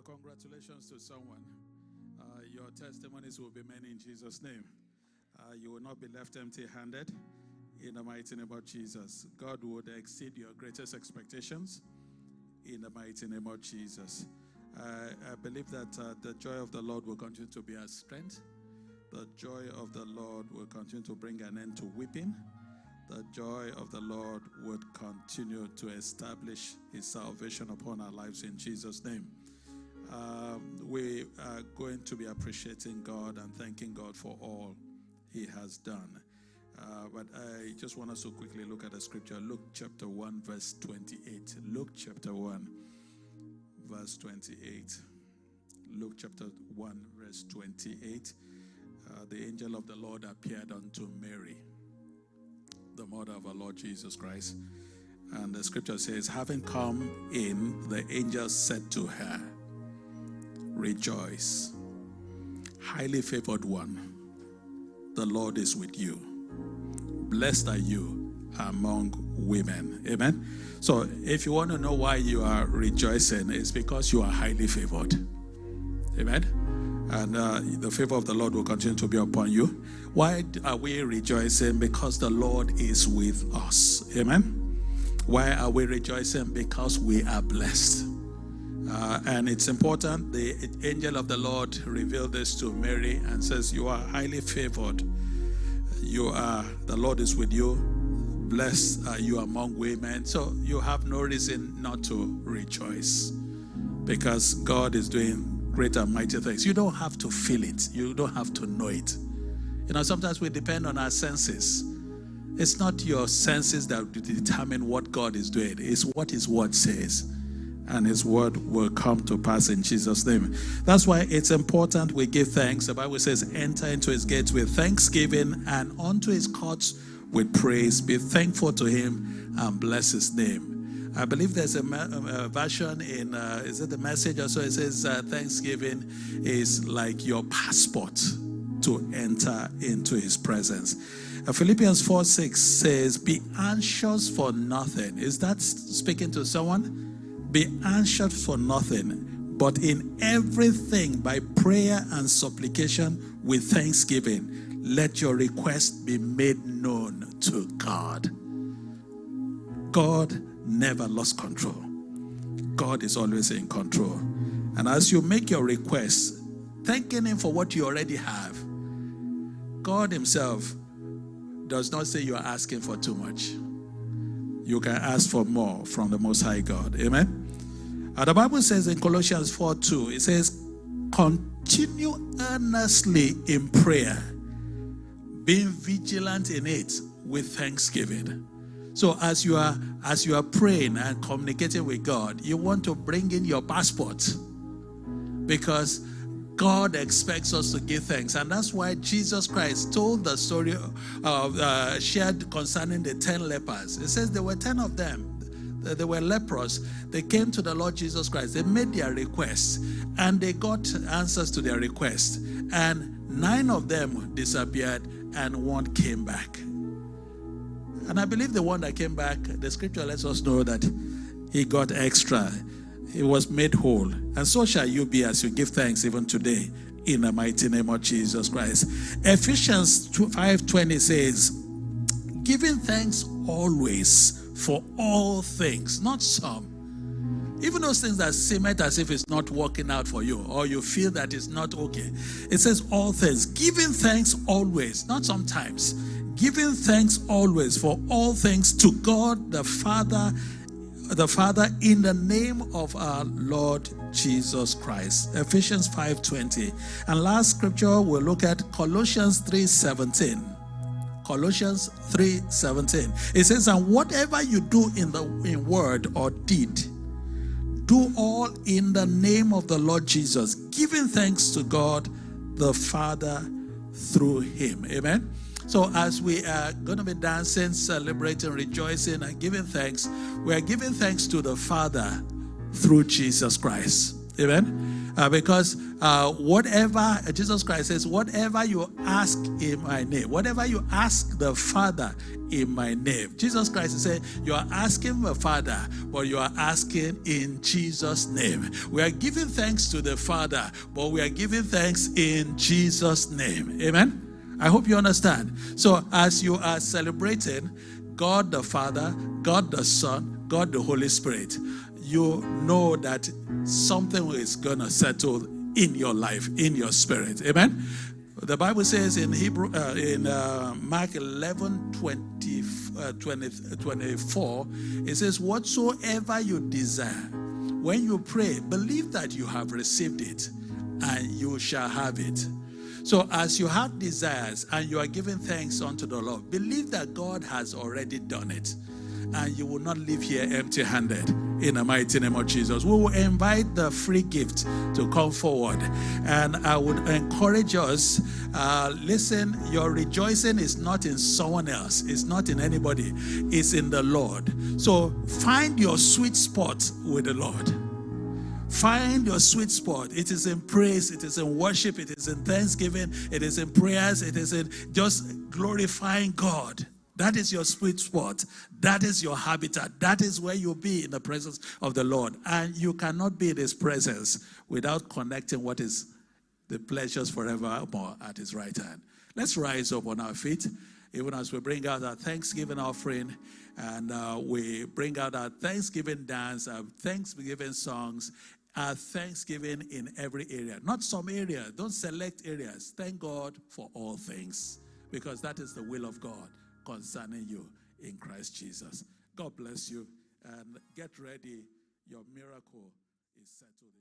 Uh, congratulations to someone. Uh, your testimonies will be many in Jesus' name. Uh, you will not be left empty handed in the mighty name of Jesus. God would exceed your greatest expectations in the mighty name of Jesus. I believe that uh, the joy of the Lord will continue to be our strength. The joy of the Lord will continue to bring an end to weeping. The joy of the Lord would continue to establish his salvation upon our lives in Jesus' name. Um, we are going to be appreciating God and thanking God for all he has done. Uh, but I just want us to quickly look at the scripture. Luke chapter 1, verse 28. Luke chapter 1, verse 28. Luke chapter 1, verse 28. Uh, the angel of the Lord appeared unto Mary, the mother of our Lord Jesus Christ. And the scripture says, Having come in, the angel said to her, Rejoice, highly favored one, the Lord is with you. Blessed are you among women. Amen. So, if you want to know why you are rejoicing, it's because you are highly favored. Amen. And uh, the favor of the Lord will continue to be upon you. Why are we rejoicing? Because the Lord is with us. Amen. Why are we rejoicing? Because we are blessed. Uh, and it's important. The angel of the Lord revealed this to Mary and says, You are highly favored. You are, the Lord is with you. Blessed are you among women. So you have no reason not to rejoice because God is doing great and mighty things. You don't have to feel it, you don't have to know it. You know, sometimes we depend on our senses. It's not your senses that determine what God is doing, it's what His word says and his word will come to pass in Jesus' name. That's why it's important we give thanks. The Bible says, enter into his gates with thanksgiving and unto his courts with praise. Be thankful to him and bless his name. I believe there's a, a version in, uh, is it the message or so? It says, uh, Thanksgiving is like your passport to enter into his presence. Uh, Philippians 4 6 says, Be anxious for nothing. Is that speaking to someone? Be anxious for nothing, but in everything by prayer and supplication with thanksgiving, let your request be made known to God. God never lost control. God is always in control. And as you make your requests, thanking Him for what you already have, God Himself does not say you are asking for too much you can ask for more from the Most High God. Amen. And the Bible says in Colossians 4 2, it says, continue earnestly in prayer, being vigilant in it with thanksgiving. So as you are as you are praying and communicating with God, you want to bring in your passport because God expects us to give thanks. And that's why Jesus Christ told the story of, uh, shared concerning the 10 lepers. It says there were 10 of them. They were leprous. They came to the Lord Jesus Christ. They made their requests and they got answers to their requests. And nine of them disappeared and one came back. And I believe the one that came back, the scripture lets us know that he got extra he was made whole. And so shall you be as you give thanks even today in the mighty name of Jesus Christ. Ephesians 5:20 says, giving thanks always for all things, not some. Even those things that seem it as if it's not working out for you or you feel that it's not okay. It says all things. Giving thanks always, not sometimes. Giving thanks always for all things to God the Father the Father in the name of our Lord Jesus Christ. Ephesians 5:20. And last scripture we'll look at Colossians 3:17. Colossians 3:17. It says, "And whatever you do in the in word or deed, do all in the name of the Lord Jesus, giving thanks to God the Father through him." Amen. So, as we are going to be dancing, celebrating, rejoicing, and giving thanks, we are giving thanks to the Father through Jesus Christ. Amen. Uh, because uh, whatever, Jesus Christ says, whatever you ask in my name, whatever you ask the Father in my name. Jesus Christ is saying, You are asking the Father, but you are asking in Jesus' name. We are giving thanks to the Father, but we are giving thanks in Jesus' name. Amen? I hope you understand. So, as you are celebrating God the Father, God the Son, God the Holy Spirit, you know that something is going to settle in your life, in your spirit. Amen? The Bible says in Hebrew, uh, in uh, Mark 11 20, uh, 20, 24, it says, Whatsoever you desire, when you pray, believe that you have received it and you shall have it. So, as you have desires and you are giving thanks unto the Lord, believe that God has already done it and you will not leave here empty handed in the mighty name of Jesus. We will invite the free gift to come forward. And I would encourage us uh, listen, your rejoicing is not in someone else, it's not in anybody, it's in the Lord. So find your sweet spot with the Lord. Find your sweet spot. It is in praise, it is in worship, it is in thanksgiving, it is in prayers, it is in just glorifying God. That is your sweet spot. That is your habitat. That is where you'll be in the presence of the Lord. And you cannot be in His presence without connecting what is the pleasures forevermore at His right hand. Let's rise up on our feet, even as we bring out our Thanksgiving offering and uh, we bring out our Thanksgiving dance, our Thanksgiving songs, our Thanksgiving in every area. Not some area, don't select areas. Thank God for all things because that is the will of God concerning you in Christ Jesus. God bless you and get ready. Your miracle is settled.